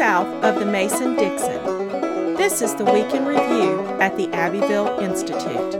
south of the Mason Dixon. This is the Week in Review at the Abbeville Institute.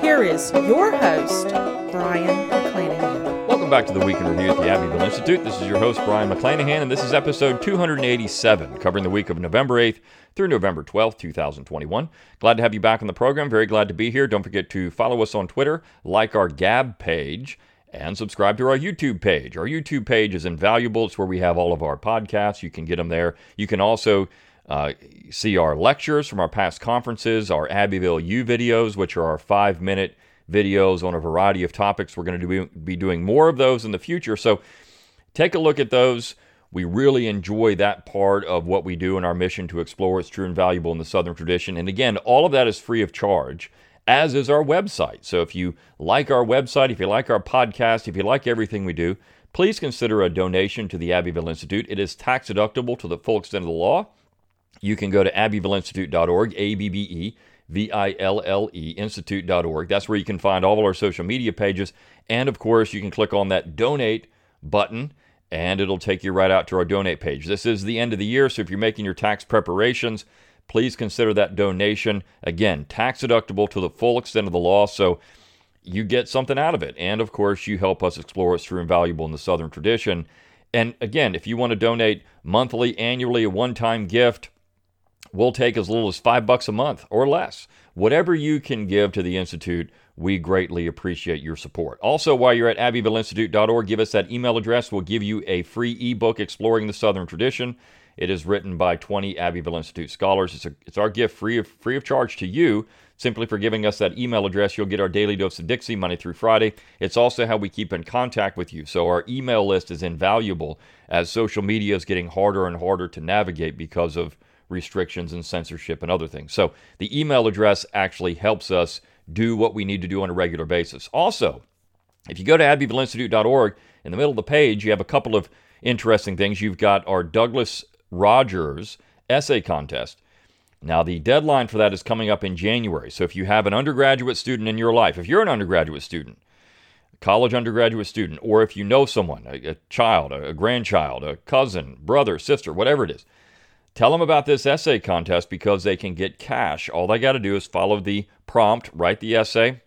Here is your host, Brian McClanahan. Welcome back to the Week in Review at the Abbeville Institute. This is your host, Brian McClanahan, and this is episode 287, covering the week of November 8th through November 12th, 2021. Glad to have you back on the program. Very glad to be here. Don't forget to follow us on Twitter, like our Gab page, and subscribe to our YouTube page. Our YouTube page is invaluable. It's where we have all of our podcasts. You can get them there. You can also uh, see our lectures from our past conferences, our Abbeville U videos, which are our five minute videos on a variety of topics. We're going to be doing more of those in the future. So take a look at those. We really enjoy that part of what we do in our mission to explore what's true and valuable in the Southern tradition. And again, all of that is free of charge as is our website. So if you like our website, if you like our podcast, if you like everything we do, please consider a donation to the Abbeville Institute. It is tax deductible to the full extent of the law. You can go to abbevilleinstitute.org, A B B E V I L L E, institute.org. That's where you can find all of our social media pages. And of course, you can click on that donate button and it'll take you right out to our donate page. This is the end of the year, so if you're making your tax preparations, please consider that donation. Again, tax deductible to the full extent of the law, so you get something out of it. And of course, you help us explore what's true and valuable in the Southern tradition. And again, if you want to donate monthly, annually, a one time gift, we'll take as little as five bucks a month or less. Whatever you can give to the Institute, we greatly appreciate your support. Also, while you're at abbevilleinstitute.org, give us that email address. We'll give you a free ebook exploring the Southern tradition. It is written by 20 Abbeville Institute scholars. It's, a, it's our gift free of, free of charge to you simply for giving us that email address. You'll get our daily dose of Dixie Monday through Friday. It's also how we keep in contact with you. So our email list is invaluable as social media is getting harder and harder to navigate because of restrictions and censorship and other things. So the email address actually helps us do what we need to do on a regular basis. Also, if you go to abbevilleinstitute.org, in the middle of the page, you have a couple of interesting things. You've got our Douglas Rogers essay contest. Now, the deadline for that is coming up in January. So, if you have an undergraduate student in your life, if you're an undergraduate student, college undergraduate student, or if you know someone, a, a child, a, a grandchild, a cousin, brother, sister, whatever it is, tell them about this essay contest because they can get cash. All they got to do is follow the prompt, write the essay,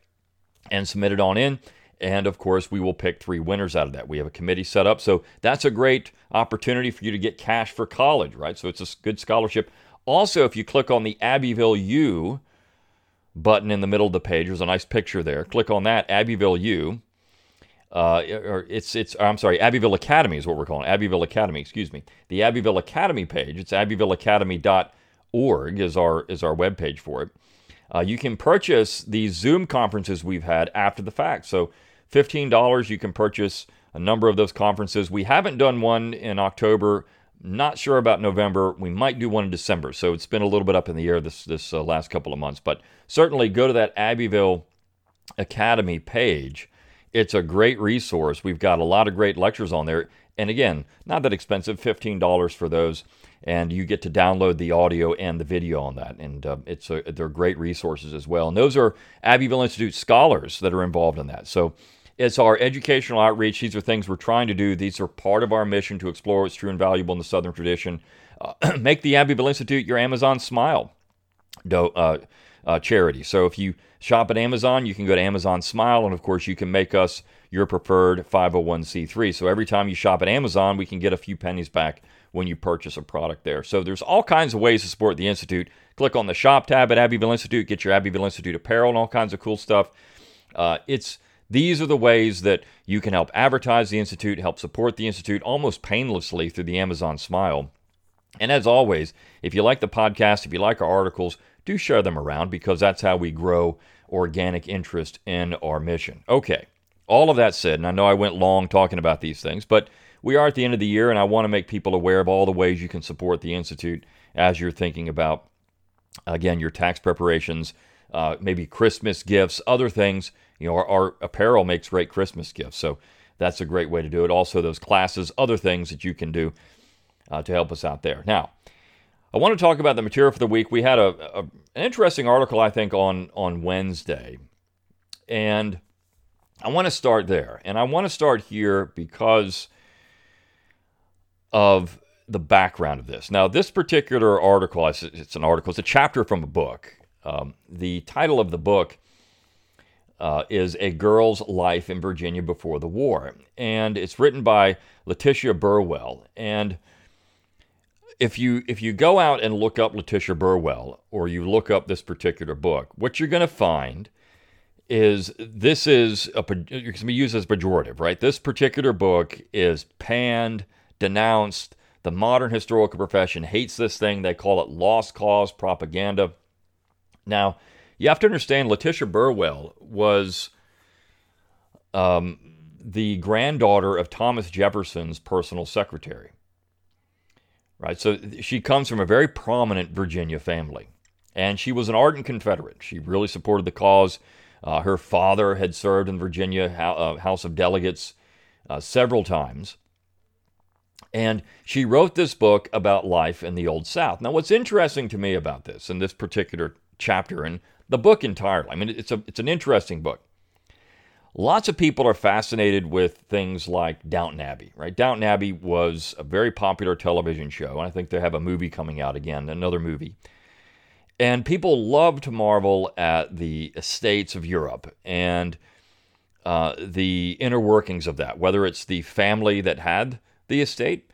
and submit it on in. And of course, we will pick three winners out of that. We have a committee set up. So that's a great opportunity for you to get cash for college, right? So it's a good scholarship. Also, if you click on the Abbeville U button in the middle of the page, there's a nice picture there. Click on that, Abbeville U. Uh, or it's it's I'm sorry, Abbeville Academy is what we're calling it. Abbeville Academy, excuse me. The Abbeville Academy page, it's abbevilleacademy.org is our is our web page for it. Uh, you can purchase these Zoom conferences we've had after the fact. So $15, you can purchase a number of those conferences. We haven't done one in October. Not sure about November. We might do one in December. So it's been a little bit up in the air this this uh, last couple of months. But certainly go to that Abbeville Academy page. It's a great resource. We've got a lot of great lectures on there. And again, not that expensive, $15 for those. And you get to download the audio and the video on that. And uh, it's a, they're great resources as well. And those are Abbeville Institute scholars that are involved in that. So it's our educational outreach. These are things we're trying to do. These are part of our mission to explore what's true and valuable in the Southern tradition. Uh, make the Abbeville Institute your Amazon Smile do, uh, uh, charity. So if you shop at Amazon, you can go to Amazon Smile, and of course, you can make us your preferred 501c3. So every time you shop at Amazon, we can get a few pennies back when you purchase a product there. So there's all kinds of ways to support the Institute. Click on the shop tab at Abbeville Institute, get your Abbeville Institute apparel and all kinds of cool stuff. Uh, it's these are the ways that you can help advertise the Institute, help support the Institute almost painlessly through the Amazon Smile. And as always, if you like the podcast, if you like our articles, do share them around because that's how we grow organic interest in our mission. Okay, all of that said, and I know I went long talking about these things, but we are at the end of the year, and I want to make people aware of all the ways you can support the Institute as you're thinking about, again, your tax preparations, uh, maybe Christmas gifts, other things. You know, our, our apparel makes great Christmas gifts, so that's a great way to do it. Also, those classes, other things that you can do uh, to help us out there. Now, I want to talk about the material for the week. We had a, a, an interesting article, I think, on on Wednesday, and I want to start there. And I want to start here because of the background of this. Now, this particular article, it's an article, it's a chapter from a book. Um, the title of the book uh, is A Girl's Life in Virginia Before the War. And it's written by Letitia Burwell. And if you if you go out and look up Letitia Burwell or you look up this particular book, what you're going to find is this is a it can be used as pejorative, right? This particular book is panned, denounced. The modern historical profession hates this thing. They call it lost cause propaganda. Now, you have to understand Letitia Burwell was um, the granddaughter of Thomas Jefferson's personal secretary. Right? So she comes from a very prominent Virginia family. And she was an ardent Confederate. She really supported the cause. Uh, her father had served in the Virginia uh, House of Delegates uh, several times. And she wrote this book about life in the Old South. Now, what's interesting to me about this, in this particular chapter, and the book entirely. I mean, it's a it's an interesting book. Lots of people are fascinated with things like Downton Abbey, right? Downton Abbey was a very popular television show, and I think they have a movie coming out again, another movie. And people love to marvel at the estates of Europe and uh, the inner workings of that, whether it's the family that had the estate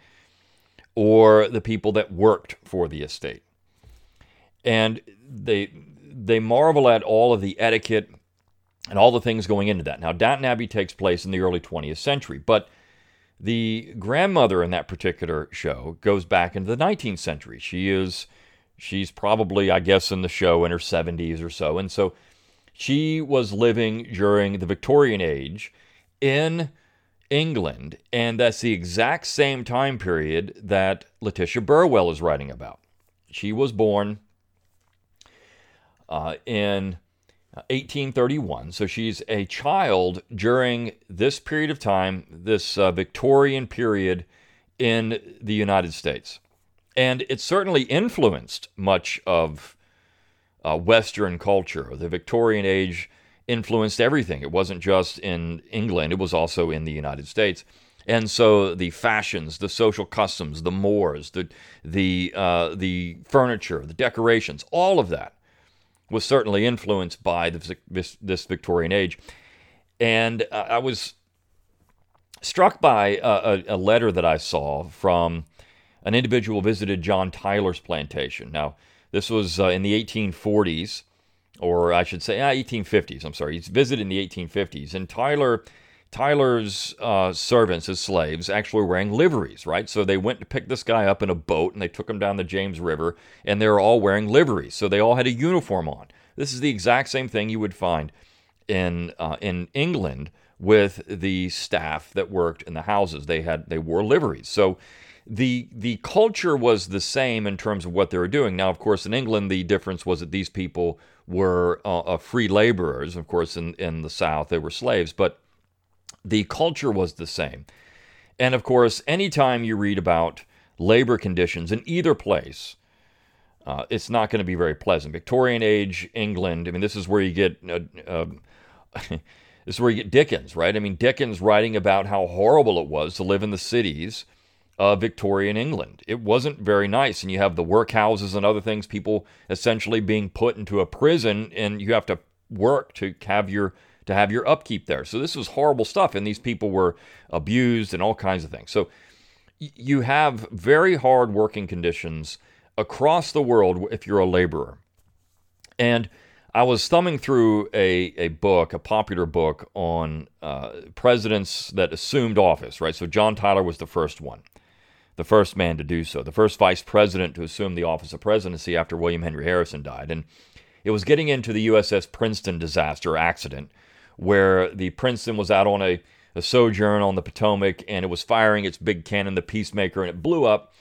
or the people that worked for the estate. And they they marvel at all of the etiquette and all the things going into that. Now, Downton Abbey takes place in the early 20th century, but the grandmother in that particular show goes back into the 19th century. She is, she's probably, I guess, in the show in her 70s or so. And so she was living during the Victorian age in England, and that's the exact same time period that Letitia Burwell is writing about. She was born uh, in 1831. So she's a child during this period of time, this uh, Victorian period in the United States. And it certainly influenced much of uh, Western culture. The Victorian age influenced everything. It wasn't just in England, it was also in the United States. And so the fashions, the social customs, the mores, the, the, uh, the furniture, the decorations, all of that was certainly influenced by this, this, this Victorian age. And I was struck by a, a, letter that I saw from an individual who visited John Tyler's plantation. Now, this was uh, in the 1840s, or I should say, uh, 1850s. I'm sorry. He's visited in the 1850s, and Tyler Tyler's uh, servants, his slaves, actually were wearing liveries, right? So they went to pick this guy up in a boat and they took him down the James River and they were all wearing liveries. So they all had a uniform on. This is the exact same thing you would find in, uh, in England with the staff that worked in the houses. They had they wore liveries. So the the culture was the same in terms of what they were doing. Now, of course, in England, the difference was that these people were uh, uh free laborers. Of course, in, in the South, they were slaves. But the culture was the same. And of course, anytime you read about labor conditions in either place, uh, it's not going to be very pleasant. Victorian age England, I mean, this is where you get. Uh, uh, this is where you get Dickens, right? I mean, Dickens writing about how horrible it was to live in the cities of Victorian England. It wasn't very nice. And you have the workhouses and other things, people essentially being put into a prison, and you have to work to have your to have your upkeep there. So this was horrible stuff, and these people were abused and all kinds of things. So you have very hard working conditions across the world if you're a laborer. And I was thumbing through a, a book, a popular book on uh, presidents that assumed office, right? So John Tyler was the first one, the first man to do so, the first vice president to assume the office of presidency after William Henry Harrison died. And it was getting into the USS Princeton disaster accident where the Princeton was out on a, a sojourn on the Potomac and it was firing its big cannon, the Peacemaker, and it blew up,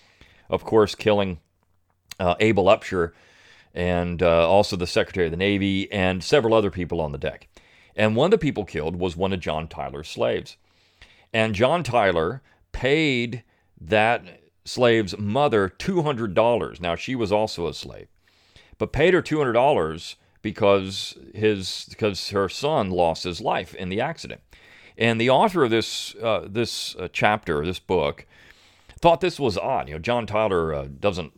of course, killing uh, Abel Upshur and uh, also the Secretary of the Navy and several other people on the deck. And one of the people killed was one of John Tyler's slaves. And John Tyler paid that slave's mother $200. Now, she was also a slave, but paid her $200 because his because her son lost his life in the accident. And the author of this uh, this uh, chapter, this book, thought this was odd. You know, John Tyler uh, doesn't.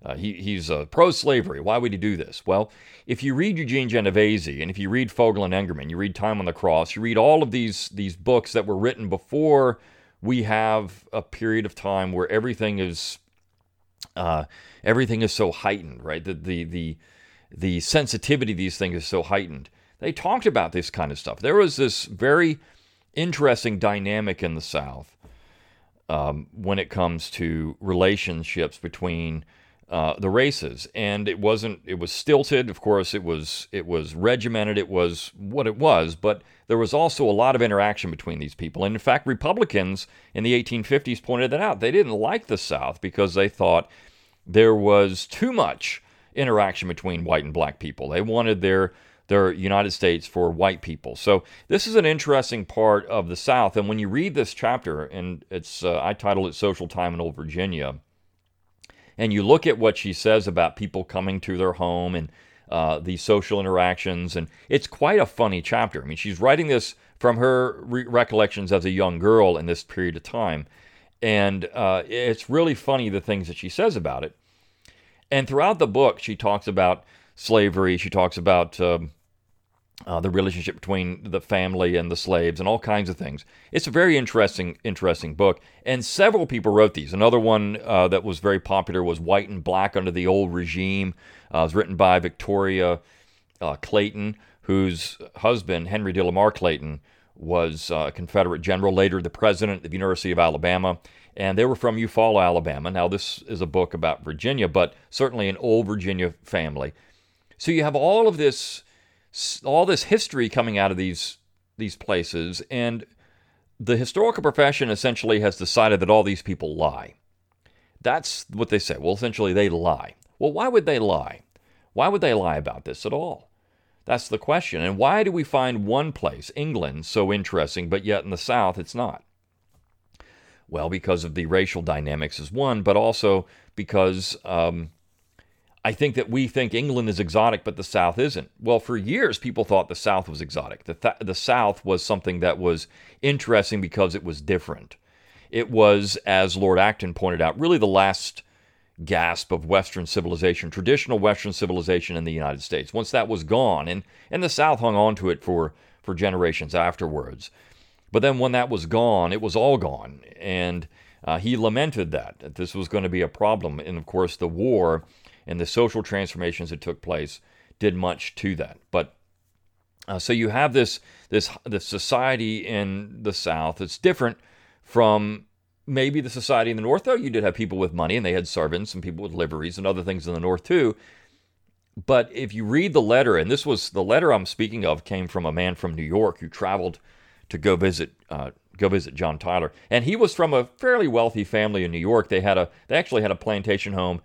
Uh, he, he's pro-slavery. Why would he do this? Well, if you read Eugene Genovese and if you read Fogel and Engerman, you read Time on the Cross, you read all of these these books that were written before we have a period of time where everything is uh, everything is so heightened, right? The the the the sensitivity of these things is so heightened. They talked about this kind of stuff. There was this very interesting dynamic in the South um, when it comes to relationships between uh, the races, and it wasn't. It was stilted, of course. It was it was regimented. It was what it was, but there was also a lot of interaction between these people. And in fact, Republicans in the 1850s pointed that out. They didn't like the South because they thought there was too much interaction between white and black people. They wanted their their United States for white people. So this is an interesting part of the South. And when you read this chapter, and it's uh, I titled it "Social Time in Old Virginia," and you look at what she says about people coming to their home and uh, the social interactions, and it's quite a funny chapter. I mean, she's writing this from her re- recollections as a young girl in this period of time, and uh, it's really funny the things that she says about it. And throughout the book, she talks about slavery. She talks about um, uh, the relationship between the family and the slaves and all kinds of things. It's a very interesting, interesting book. And several people wrote these. Another one uh, that was very popular was White and Black Under the Old Regime. Uh, it was written by Victoria uh, Clayton, whose husband, Henry de Lamar Clayton, was uh, a Confederate general, later the president of the University of Alabama. And they were from Eufaula, Alabama. Now, this is a book about Virginia, but certainly an old Virginia family. So you have all of this all this history coming out of these these places, and the historical profession essentially has decided that all these people lie. That's what they say. Well, essentially, they lie. Well, why would they lie? Why would they lie about this at all? That's the question. And why do we find one place, England, so interesting, but yet in the South it's not? Well, because of the racial dynamics is one, but also because um, I think that we think England is exotic, but the South isn't. Well, for years, people thought the South was exotic. The, th- the South was something that was interesting because it was different. It was, as Lord Acton pointed out, really the last gasp of Western civilization, traditional Western civilization in the United States. Once that was gone, and, and the South hung on to it for, for generations afterwards. But then when that was gone, it was all gone. And uh, he lamented that, that this was going to be a problem. And of course, the war and the social transformations that took place did much to that. But uh, so you have this this this society in the South that's different from maybe the society in the North. Though you did have people with money and they had servants and people with liveries and other things in the North too. But if you read the letter, and this was the letter I'm speaking of, came from a man from New York who traveled to go visit uh, go visit John Tyler, and he was from a fairly wealthy family in New York. They had a they actually had a plantation home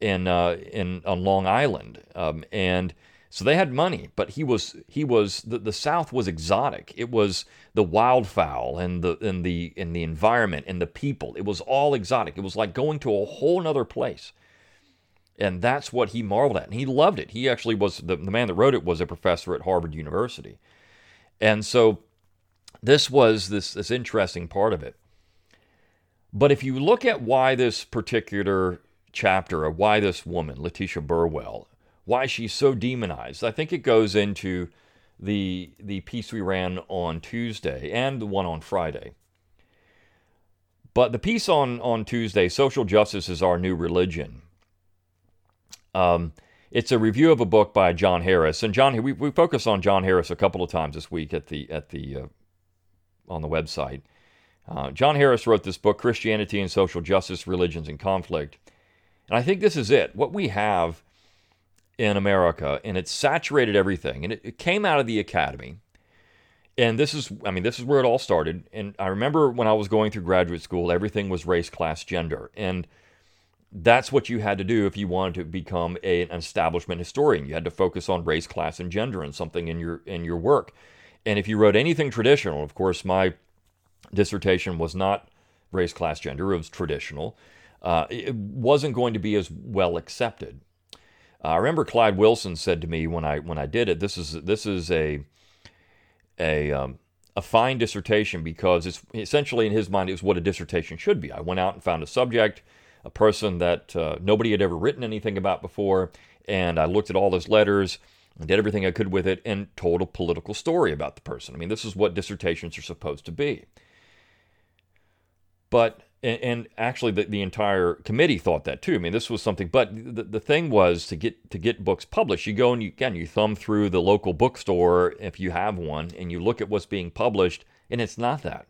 in uh, in on Long Island, um, and so they had money. But he was he was the, the South was exotic. It was the wildfowl and the and the and the environment and the people. It was all exotic. It was like going to a whole other place. And that's what he marveled at. And he loved it. He actually was the, the man that wrote it was a professor at Harvard University. And so this was this this interesting part of it. But if you look at why this particular chapter of why this woman, Letitia Burwell, why she's so demonized. I think it goes into the the piece we ran on Tuesday and the one on Friday. But the piece on on Tuesday, social justice is our new religion. Um, it's a review of a book by John Harris, and John we we focus on John Harris a couple of times this week at the at the uh, on the website. Uh, John Harris wrote this book, Christianity and Social Justice, Religions and Conflict. And I think this is it. What we have in America, and it's saturated everything, and it, it came out of the academy. And this is, I mean, this is where it all started. And I remember when I was going through graduate school, everything was race, class, gender. And that's what you had to do if you wanted to become a, an establishment historian. You had to focus on race, class, and gender and something in your in your work. And if you wrote anything traditional, of course, my dissertation was not race, class, gender; it was traditional uh, it wasn't going to be as well accepted. Uh, I remember Clyde Wilson said to me when I when I did it, this is this is a a um, a fine dissertation because it's essentially in his mind is what a dissertation should be. I went out and found a subject, a person that uh, nobody had ever written anything about before, and I looked at all those letters and did everything I could with it and told a political story about the person. I mean, this is what dissertations are supposed to be. But and, and actually the, the entire committee thought that too. I mean, this was something. But the, the thing was to get to get books published, you go and you again you thumb through the local bookstore if you have one, and you look at what's being published, and it's not that.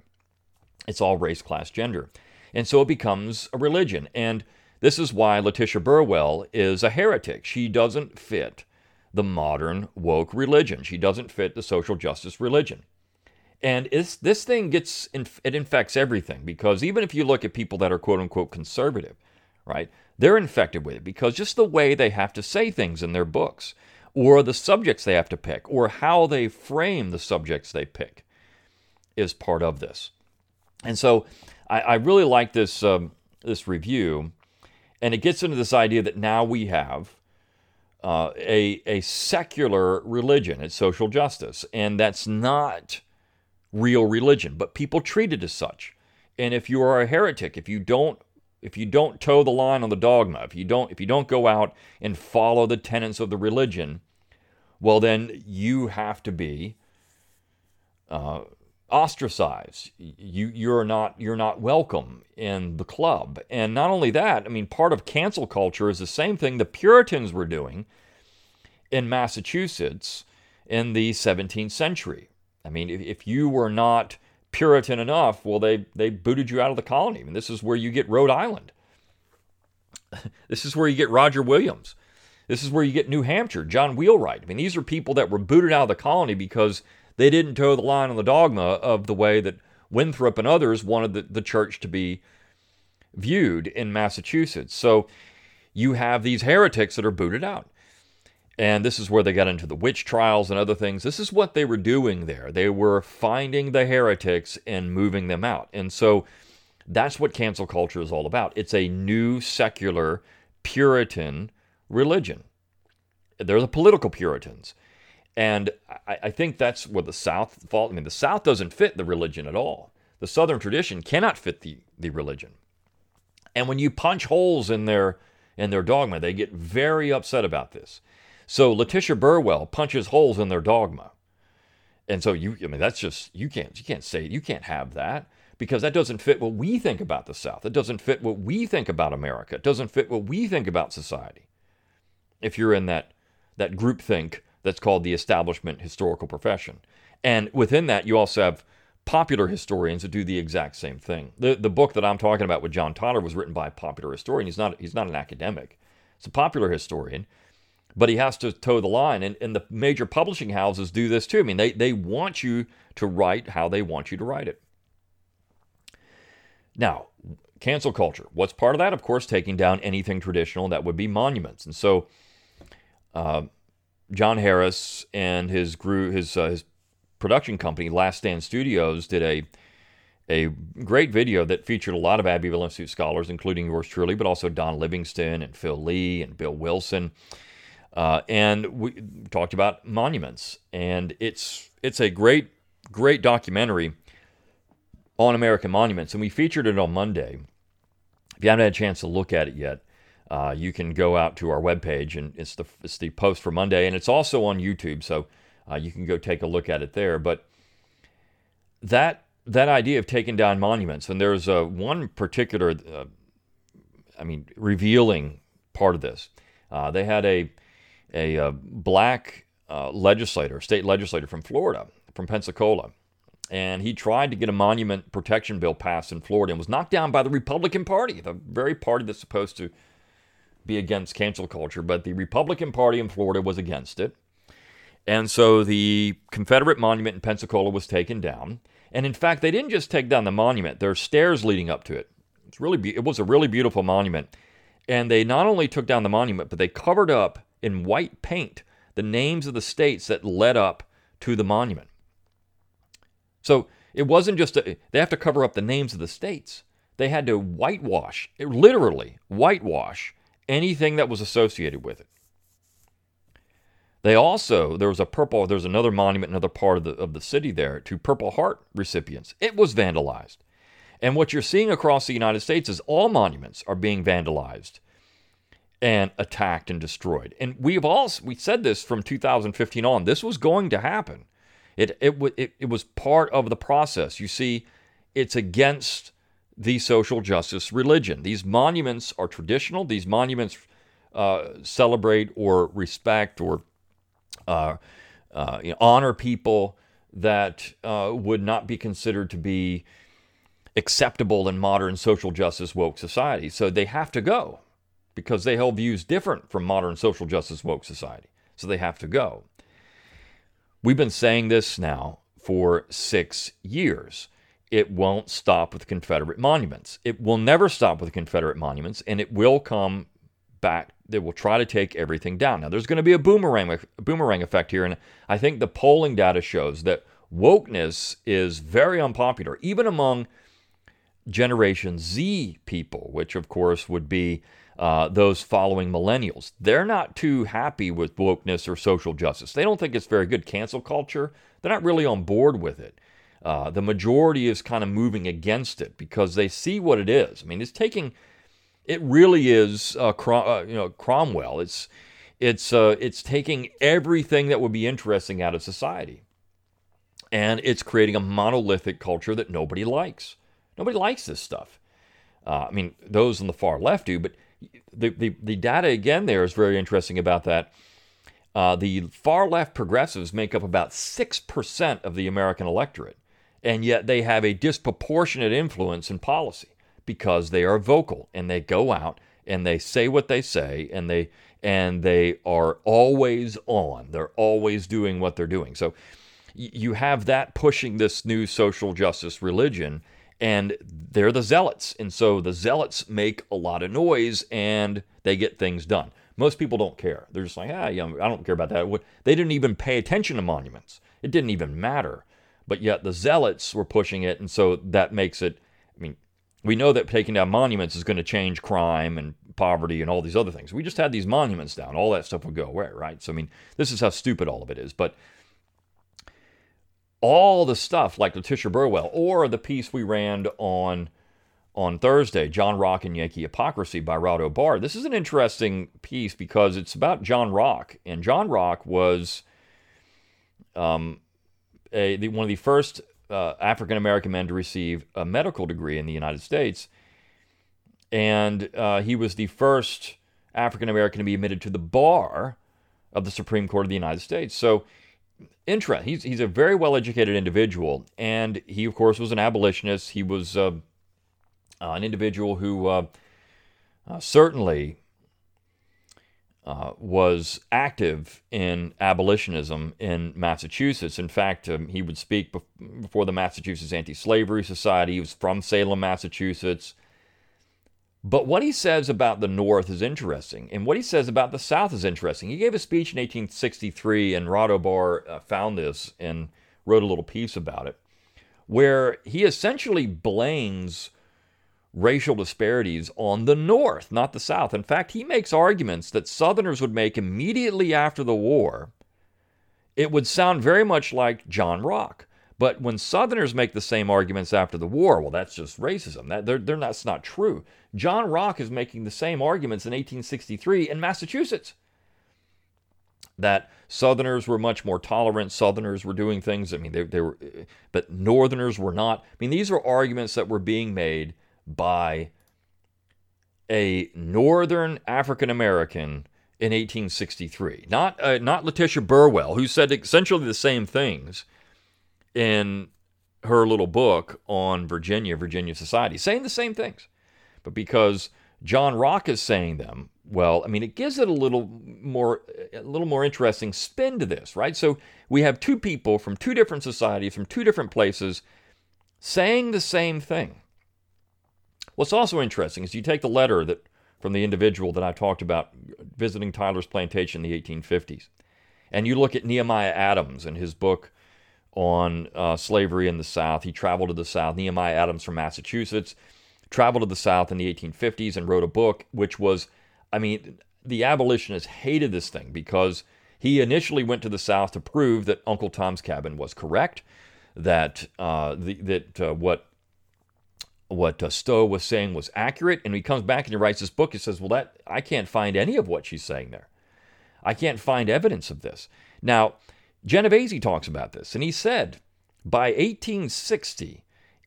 It's all race, class, gender, and so it becomes a religion. And this is why Letitia Burwell is a heretic. She doesn't fit the modern woke religion. She doesn't fit the social justice religion. And this thing gets, it infects everything because even if you look at people that are quote unquote conservative, right, they're infected with it because just the way they have to say things in their books or the subjects they have to pick or how they frame the subjects they pick is part of this. And so I, I really like this, um, this review. And it gets into this idea that now we have uh, a, a secular religion, it's social justice. And that's not real religion, but people treat it as such. And if you are a heretic, if you don't if you don't toe the line on the dogma, if you don't if you don't go out and follow the tenets of the religion, well then you have to be uh, ostracized. You you're not you're not welcome in the club. And not only that, I mean part of cancel culture is the same thing the Puritans were doing in Massachusetts in the 17th century. I mean, if, if you were not Puritan enough, well, they, they booted you out of the colony. I mean, this is where you get Rhode Island. this is where you get Roger Williams. This is where you get New Hampshire, John Wheelwright. I mean, these are people that were booted out of the colony because they didn't toe the line on the dogma of the way that Winthrop and others wanted the, the church to be viewed in Massachusetts. So you have these heretics that are booted out. And this is where they got into the witch trials and other things. This is what they were doing there. They were finding the heretics and moving them out. And so that's what cancel culture is all about. It's a new secular Puritan religion. They're the political Puritans. And I, I think that's where the South falls. I mean, the South doesn't fit the religion at all. The Southern tradition cannot fit the, the religion. And when you punch holes in their in their dogma, they get very upset about this. So Letitia Burwell punches holes in their dogma. And so you I mean that's just you can't you can't say you can't have that because that doesn't fit what we think about the South. It doesn't fit what we think about America. It doesn't fit what we think about society. If you're in that that group think that's called the establishment historical profession. And within that you also have popular historians that do the exact same thing. The the book that I'm talking about with John Tyler was written by a popular historian. He's not he's not an academic. It's a popular historian but he has to toe the line. And, and the major publishing houses do this too. I mean, they, they want you to write how they want you to write it. Now, cancel culture. What's part of that? Of course, taking down anything traditional that would be monuments. And so, uh, John Harris and his group, his uh, his production company, Last Stand Studios, did a a great video that featured a lot of Abbeville Institute scholars, including yours truly, but also Don Livingston and Phil Leigh and Bill Wilson. Uh, and we talked about monuments, and it's it's a great great documentary on American monuments, and we featured it on Monday. If you haven't had a chance to look at it yet, uh, you can go out to our webpage, and it's the it's the post for Monday, and it's also on YouTube, so uh, you can go take a look at it there. But that that idea of taking down monuments, and there's uh, one particular, uh, I mean, revealing part of this. Uh, they had a a uh, black legislator, state legislator from Florida, from Pensacola. And he tried to get a monument protection bill passed in Florida and was knocked down by the Republican Party, the very party that's supposed to be against cancel culture. But the Republican Party in Florida was against it. And so the Confederate monument in Pensacola was taken down. And in fact, they didn't just take down the monument, there are stairs leading up to it. It's really be- it was a really beautiful monument. And they not only took down the monument, but they covered up in white paint the names of the states that led up to the monument. So it wasn't just a, they have to cover up the names of the states. They had to whitewash, literally whitewash anything that was associated with it. They also there was a purple. There's another monument, another part of the of the city there to Purple Heart recipients. It was vandalized, and what you're seeing across the United States is all monuments are being vandalized and attacked and destroyed. And we've all we said this from 2015 on. This was going to happen. It it it, it was part of the process. You see, it's against the social justice religion. These monuments are traditional. These monuments uh, celebrate or respect or uh, uh, you know, honor people that uh, would not be considered to be acceptable in modern social justice woke society. So they have to go because they hold views different from modern social justice woke society. So they have to go. We've been saying this now for six years. It won't stop with Confederate monuments. It will never stop with Confederate monuments, and it will come back they will try to take everything down. Now, there's going to be a boomerang, a boomerang effect here, and I think the polling data shows that wokeness is very unpopular, even among Generation Z people, which of course would be uh, those following millennials. They're not too happy with wokeness or social justice. They don't think it's very good. Cancel culture, they're not really on board with it. Uh, the majority is kind of moving against it because they see what it is. I mean, it's taking it really is uh, Crom- uh, you know Cromwell. It's it's uh, it's taking everything that would be interesting out of society, and it's creating a monolithic culture that nobody likes. Nobody likes this stuff. Uh, I mean, those on the far left do, but the, the, the data again there is very interesting about that. Uh, the far left progressives make up about 6% of the American electorate, and yet they have a disproportionate influence in policy because they are vocal and they go out and they say what they say and they and they are always on. They're always doing what they're doing. So you have that pushing this new social justice religion and they're the zealots. And so the zealots make a lot of noise and they get things done. Most people don't care. They're just like, ah, yeah, I don't care about that. They didn't even pay attention to monuments. It didn't even matter. But yet the zealots were pushing it, and so that makes it. I mean, we know that taking down monuments is going to change crime and poverty and all these other things. We just had these monuments down, all that stuff would go away, right? So, I mean, this is how stupid all of it is. But all the stuff like Letitia Burwell or the piece we ran on on Thursday, John Rock and Yankee Hypocrisy by Rod O'Barr. This is an interesting piece because it's about John Rock, and John Rock was um, a, the, one of the first uh, African American men to receive a medical degree in the United States. And uh, he was the first African American to be admitted to the bar of the Supreme Court of the United States. So, interest. He's, he's a very well educated individual. And he, of course, was an abolitionist. He was uh an individual who uh, uh, certainly uh, was active in abolitionism in Massachusetts. In fact, um, he would speak before the Massachusetts Anti Slavery Society. He was from Salem, Massachusetts. But what he says about the North is interesting, and what he says about the South is interesting. He gave a speech in 1863, and Rod O'Barr uh, found this and wrote a little piece about it, where he essentially blames racial disparities on the North, not the South. In fact, he makes arguments that Southerners would make immediately after the war. It would sound very much like John Rock. But when Southerners make the same arguments after the war, well, that's just racism. That, they're, they're, that's not true. John Rock is making the same arguments in 1863 in Massachusetts. That Southerners were much more tolerant. Southerners were doing things. I mean, they, they were, but Northerners were not. I mean, these are arguments that were being made by a Northern African American in 1863. Not uh, not Letitia Burwell, who said essentially the same things in her little book on Virginia, Virginia society, saying the same things, but because John Rock is saying them, well, I mean, it gives it a little more a little more interesting spin to this, right? So we have two people from two different societies, from two different places, saying the same thing. What's also interesting is you take the letter that from the individual that I talked about visiting Tyler's plantation in the 1850s, and you look at Nehemiah Adams and his book on uh, slavery in the South. He traveled to the South. Nehemiah Adams from Massachusetts traveled to the South in the 1850s and wrote a book which was, I mean, the abolitionists hated this thing because He initially went to the South to prove that Uncle Tom's Cabin was correct, that uh, the, that uh, what what uh, Stowe was saying was accurate, and he comes back and he writes this book. He says, "Well, that I can't find any of what she's saying there. I can't find evidence of this." Now, Genovese talks about this, and he said by 1860,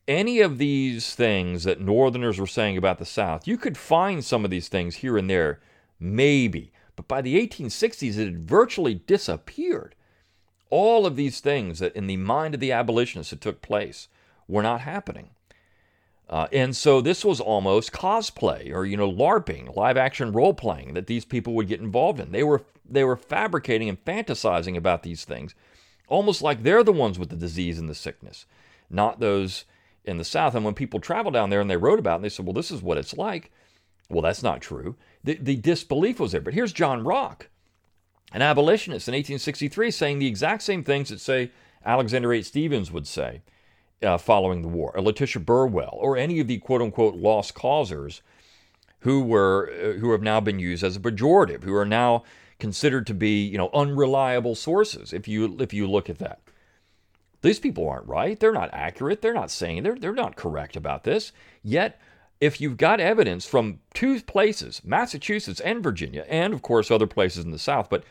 any of these things that Northerners were saying about the South, you could find some of these things here and there, maybe. But by the 1860s, it had virtually disappeared. All of these things that in the mind of the abolitionists that took place were not happening. Uh, and so this was almost cosplay or you know LARPing, live action role playing that these people would get involved in. They were they were fabricating and fantasizing about these things, almost like they're the ones with the disease and the sickness, not those in the South. And when people traveled down there and they wrote about it, and they said, "Well, this is what it's like." Well, that's not true. The, the disbelief was there. But here's John Rock, an abolitionist in 1863, saying the exact same things that say Alexander H. Stephens would say uh, following the war, or Letitia Burwell, or any of the quote unquote lost causers who were uh, who have now been used as a pejorative, who are now considered to be you know unreliable sources. If you if you look at that, these people aren't right. They're not accurate. They're not saying they're they're not correct about this. Yet, if you've got evidence from two places, Massachusetts and Virginia, and of course other places in the South, but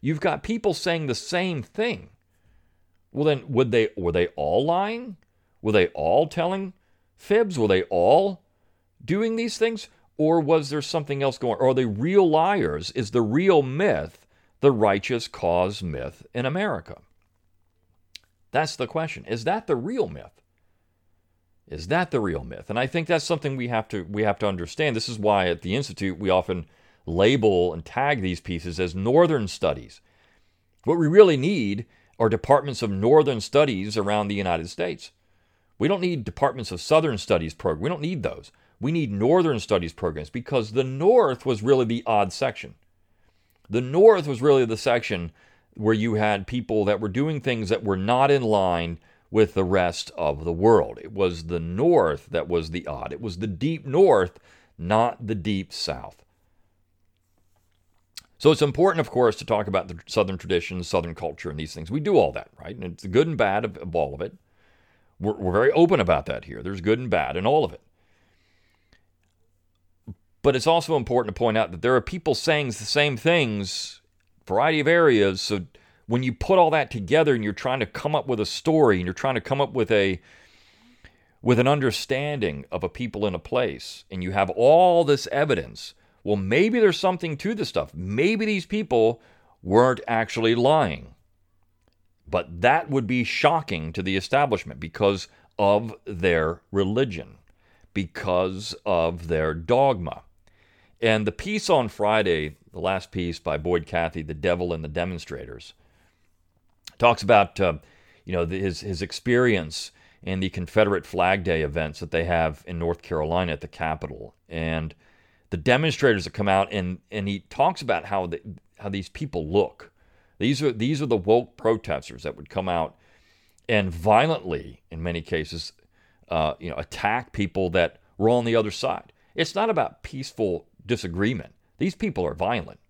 you've got people saying the same thing. Well, then would they were they all lying? Were they all telling fibs? Were they all doing these things? Or was there something else going on? Are they real liars? Is the real myth the righteous cause myth in America? That's the question. Is that the real myth? Is that the real myth? And I think that's something we have to we have to understand. This is why at the institute we often label and tag these pieces as northern studies. What we really need are departments of northern studies around the United States. We don't need departments of Southern Studies program. We don't need those. We need Northern Studies programs because the North was really the odd section. The North was really the section where you had people that were doing things that were not in line with the rest of the world. It was the North that was the odd. It was the deep North, not the deep South. So it's important, of course, to talk about the Southern traditions, Southern culture, and these things. We do all that, right? And it's the good and bad of, of all of it. We're, we're very open about that here. There's good and bad in all of it. But it's also important to point out that there are people saying the same things, variety of areas. So when you put all that together and you're trying to come up with a story and you're trying to come up with a with an understanding of a people in a place and you have all this evidence, well maybe there's something to this stuff. Maybe these people weren't actually lying. But that would be shocking to the establishment because of their religion, because of their dogma. And the piece on Friday, the last piece by Boyd Cathey, The Devil and the Demonstrators, talks about uh, you know his his experience in the Confederate Flag Day events that they have in North Carolina at the Capitol, and the demonstrators that come out and and he talks about how the, how these people look these are these are the woke protesters that would come out and violently, in many cases, uh, you know, attack people that were on the other side. It's not about peaceful disagreement. These people are violent.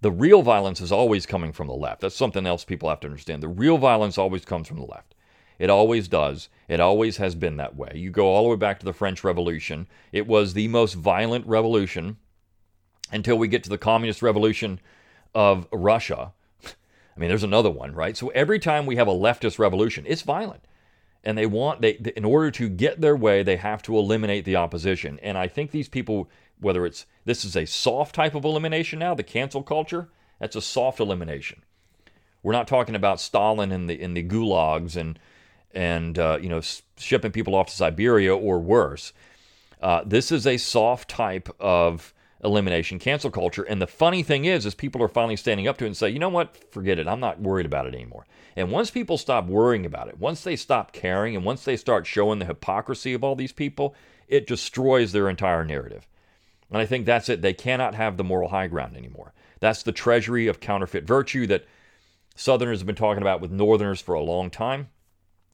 The real violence is always coming from the left. That's something else people have to understand. The real violence always comes from the left. It always does. It always has been that way. You go all the way back to the French Revolution. It was the most violent revolution until we get to the communist revolution of Russia, I mean, there's another one, right? So every time we have a leftist revolution, it's violent. And they want, they, in order to get their way, they have to eliminate the opposition. And I think these people, whether it's, this is a soft type of elimination now, the cancel culture, that's a soft elimination. We're not talking about Stalin in the, in the gulags and, and uh, you know, shipping people off to Siberia or worse. Uh, this is a soft type of elimination, cancel culture. And the funny thing is, is people are finally standing up to it and say, you know what, forget it. I'm not worried about it anymore. And once people stop worrying about it, once they stop caring, and once they start showing the hypocrisy of all these people, it destroys their entire narrative. And I think that's it. They cannot have the moral high ground anymore. That's the treasury of counterfeit virtue that Southerners have been talking about with Northerners for a long time.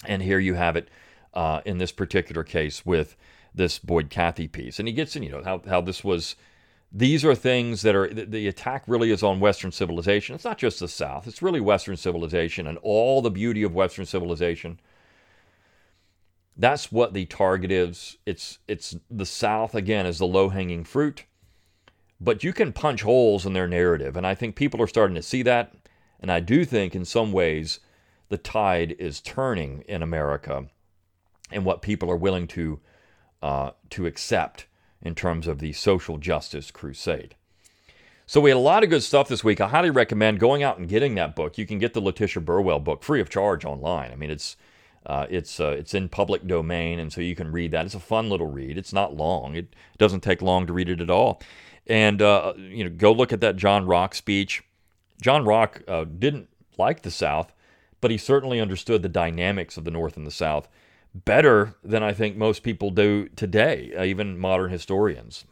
And here you have it uh, in this particular case with this Boyd Cathey piece. And he gets in, you know, how, how this was these are things that are the, attack really is on Western civilization. It's not just the South, it's really Western civilization and all the beauty of Western civilization. That's what the target is. It's it's the South again is the low-hanging fruit. But you can punch holes in their narrative, and I think people are starting to see that. And I do think in some ways the tide is turning in America and what people are willing to uh, to accept in terms of the social justice crusade. So we had a lot of good stuff this week. I highly recommend going out and getting that book. You can get the Letitia Burwell book free of charge online. I mean, it's uh, it's uh, it's in public domain, and so you can read that. It's a fun little read. It's not long. It doesn't take long to read it at all. And uh, you know, go look at that John Rock speech. John Rock uh, didn't like the South, but he certainly understood the dynamics of the North and the South better than I think most people do today, uh, even modern historians.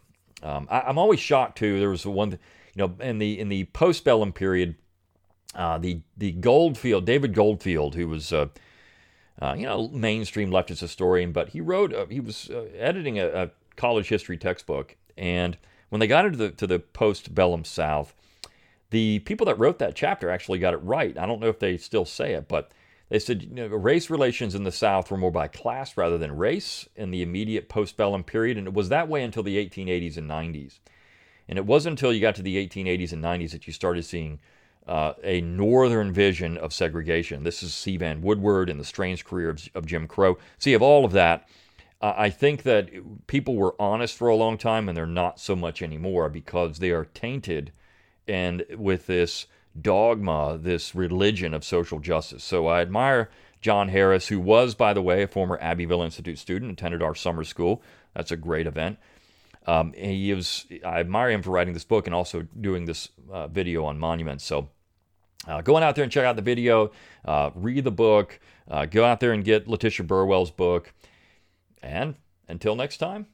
Um, I, am always shocked too. There was one, you know, in the in the postbellum period, uh, the the Goldfield, David Goldfield, who was, uh, uh you know, mainstream leftist historian, but he wrote, uh, he was uh, editing a, a, college history textbook, and when they got into the to the postbellum South, the people that wrote that chapter actually got it right. I don't know if they still say it, but they said you know, race relations in the South were more by class rather than race in the immediate postbellum period, and it was that way until the 1880s and 90s. And it wasn't until you got to the 1880s and 90s that you started seeing uh, a northern vision of segregation. This is C. Vann Woodward and the strange career of, of Jim Crow. See, of all of that. Uh, I think that people were honest for a long time, and they're not so much anymore because they are tainted and with this dogma, this religion of social justice. So I admire John Harris, who was, by the way, a former Abbeville Institute student, attended our summer school. That's a great event. Um, he was, I admire him for writing this book and also doing this uh, video on monuments. So uh, going out there and check out the video, uh, read the book, uh, go out there and get Letitia Burwell's book. And until next time.